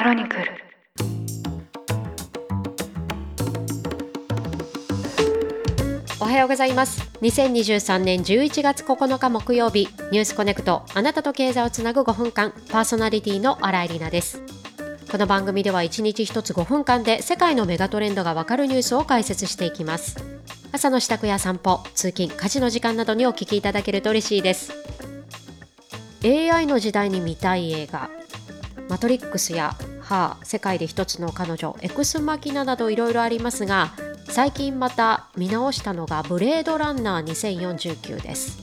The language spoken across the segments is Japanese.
クロニクル。おはようございます。2023年11月9日木曜日ニュースコネクトあなたと経済をつなぐ5分間パーソナリティの新井里奈です。この番組では1日1つ5分間で世界のメガトレンドがわかるニュースを解説していきます。朝の支度や散歩通勤家事の時間などにお聞きいただけると嬉しいです。AI の時代に見たい映画マトリックスやハー世界で一つの彼女エクスマキナなどいろいろありますが最近また見直したのがブレードランナー2049です。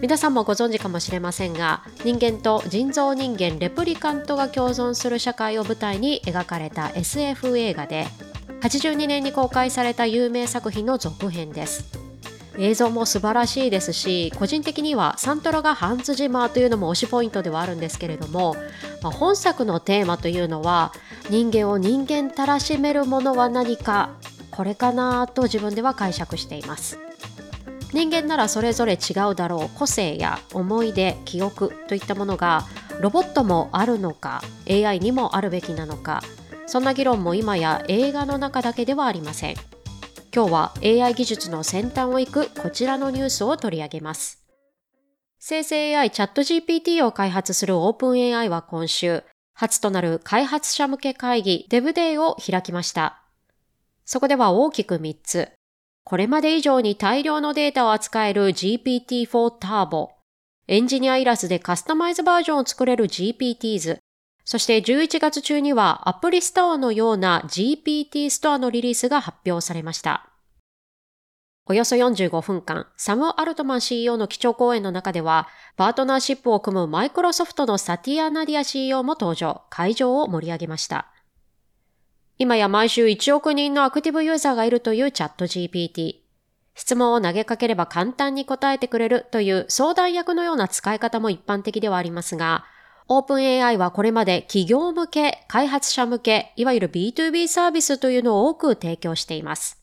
皆さんもご存知かもしれませんが人間と人造人間レプリカントが共存する社会を舞台に描かれた SF 映画で82年に公開された有名作品の続編です。映像も素晴らしいですし個人的にはサントラがハンズジマーというのも推しポイントではあるんですけれども、まあ、本作のテーマというのは人間を人間たらしめるものは何かこれかなと自分では解釈しています。人間ならそれぞれ違うだろう個性や思い出記憶といったものがロボットもあるのか AI にもあるべきなのかそんな議論も今や映画の中だけではありません。今日は AI 技術の先端を行くこちらのニュースを取り上げます。生成 AI チャット GPT を開発する OpenAI は今週初となる開発者向け会議 DevDay を開きました。そこでは大きく3つ。これまで以上に大量のデータを扱える GPT-4 Turbo、エンジニアいらずでカスタマイズバージョンを作れる GPTs、そして11月中にはアプリストアのような GPT ストアのリリースが発表されました。およそ45分間、サム・アルトマン CEO の基調講演の中では、パートナーシップを組むマイクロソフトのサティア・ナディア CEO も登場、会場を盛り上げました。今や毎週1億人のアクティブユーザーがいるというチャット GPT。質問を投げかければ簡単に答えてくれるという相談役のような使い方も一般的ではありますが、OpenAI はこれまで企業向け、開発者向け、いわゆる B2B サービスというのを多く提供しています。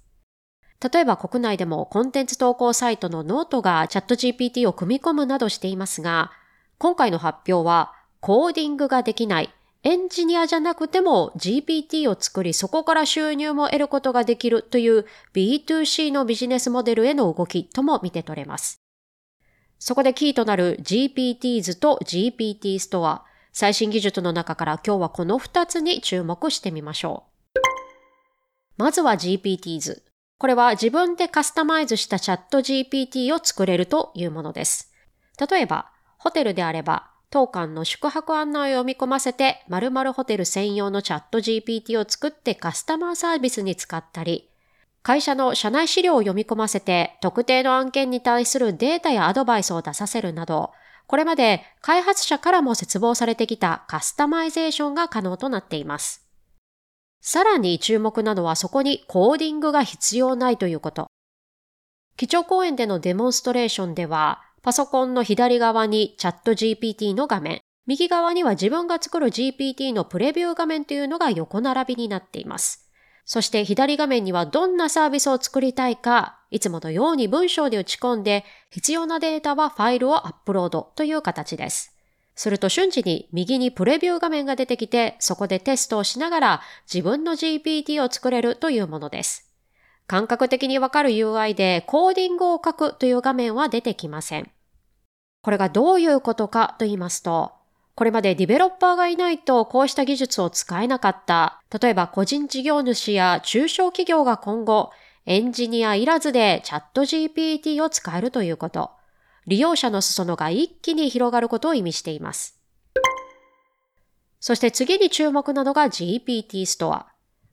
例えば国内でもコンテンツ投稿サイトのノートがチャット GPT を組み込むなどしていますが、今回の発表はコーディングができないエンジニアじゃなくても GPT を作りそこから収入も得ることができるという B2C のビジネスモデルへの動きとも見て取れます。そこでキーとなる GPTs と GPT Store、最新技術の中から今日はこの2つに注目してみましょう。まずは GPTs。これは自分でカスタマイズしたチャット GPT を作れるというものです。例えば、ホテルであれば当館の宿泊案内を読み込ませて、〇〇ホテル専用のチャット GPT を作ってカスタマーサービスに使ったり、会社の社内資料を読み込ませて、特定の案件に対するデータやアドバイスを出させるなど、これまで開発者からも絶望されてきたカスタマイゼーションが可能となっています。さらに注目なのはそこにコーディングが必要ないということ。基調講演でのデモンストレーションでは、パソコンの左側にチャット GPT の画面、右側には自分が作る GPT のプレビュー画面というのが横並びになっています。そして左画面にはどんなサービスを作りたいか、いつものように文章で打ち込んで、必要なデータはファイルをアップロードという形です。すると瞬時に右にプレビュー画面が出てきて、そこでテストをしながら自分の GPT を作れるというものです。感覚的にわかる UI でコーディングを書くという画面は出てきません。これがどういうことかと言いますと、これまでディベロッパーがいないとこうした技術を使えなかった、例えば個人事業主や中小企業が今後、エンジニアいらずでチャット GPT を使えるということ。利用者の裾野が一気に広がることを意味しています。そして次に注目なのが GPT ストア。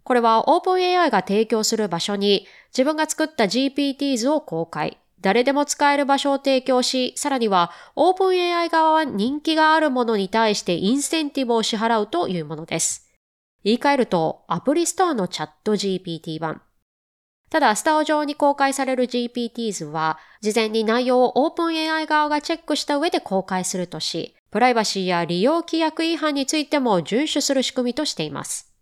これは OpenAI が提供する場所に自分が作った GPTs を公開。誰でも使える場所を提供し、さらには OpenAI 側は人気があるものに対してインセンティブを支払うというものです。言い換えると、アプリストアのチャット GPT 版。ただ、スタオ上に公開される GPTs は、事前に内容を OpenAI 側がチェックした上で公開するとし、プライバシーや利用規約違反についても遵守する仕組みとしています。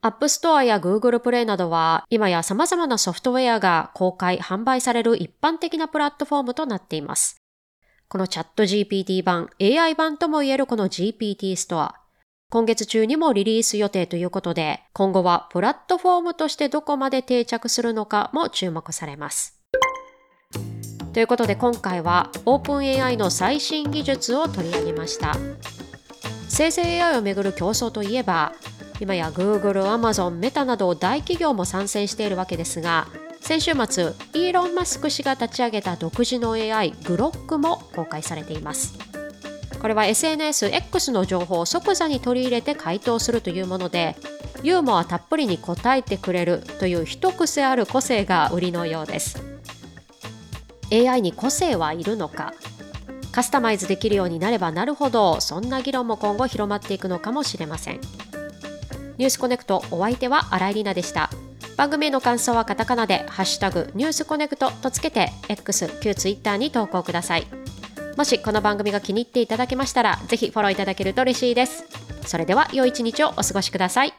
App Store や Google Play などは今や様々なソフトウェアが公開、販売される一般的なプラットフォームとなっています。このチャット GPT 版、AI 版とも言えるこの GPT ストア。今月中にもリリース予定ということで、今後はプラットフォームとしてどこまで定着するのかも注目されます。ということで今回は OpenAI の最新技術を取り上げました。生成 AI をめぐる競争といえば、今や Google、Amazon、メタなど大企業も参戦しているわけですが、先週末、イーロン・マスク氏が立ち上げた独自の AI、グロックも公開されています。これは SNSX の情報を即座に取り入れて回答するというもので、ユーモアたっぷりに答えてくれるという一癖ある個性が売りのようです。AI に個性はいるのかカスタマイズできるようになればなるほどそんな議論も今後広まっていくのかもしれませんニュースコネクトお相手は新井里奈でした。番組への感想はカタカナで「ハッシュタグニュースコネクト」とつけて X、旧 Twitter に投稿ください。もしこの番組が気に入っていただけましたらぜひフォローいただけると嬉しいです。それでは良い一日をお過ごしください。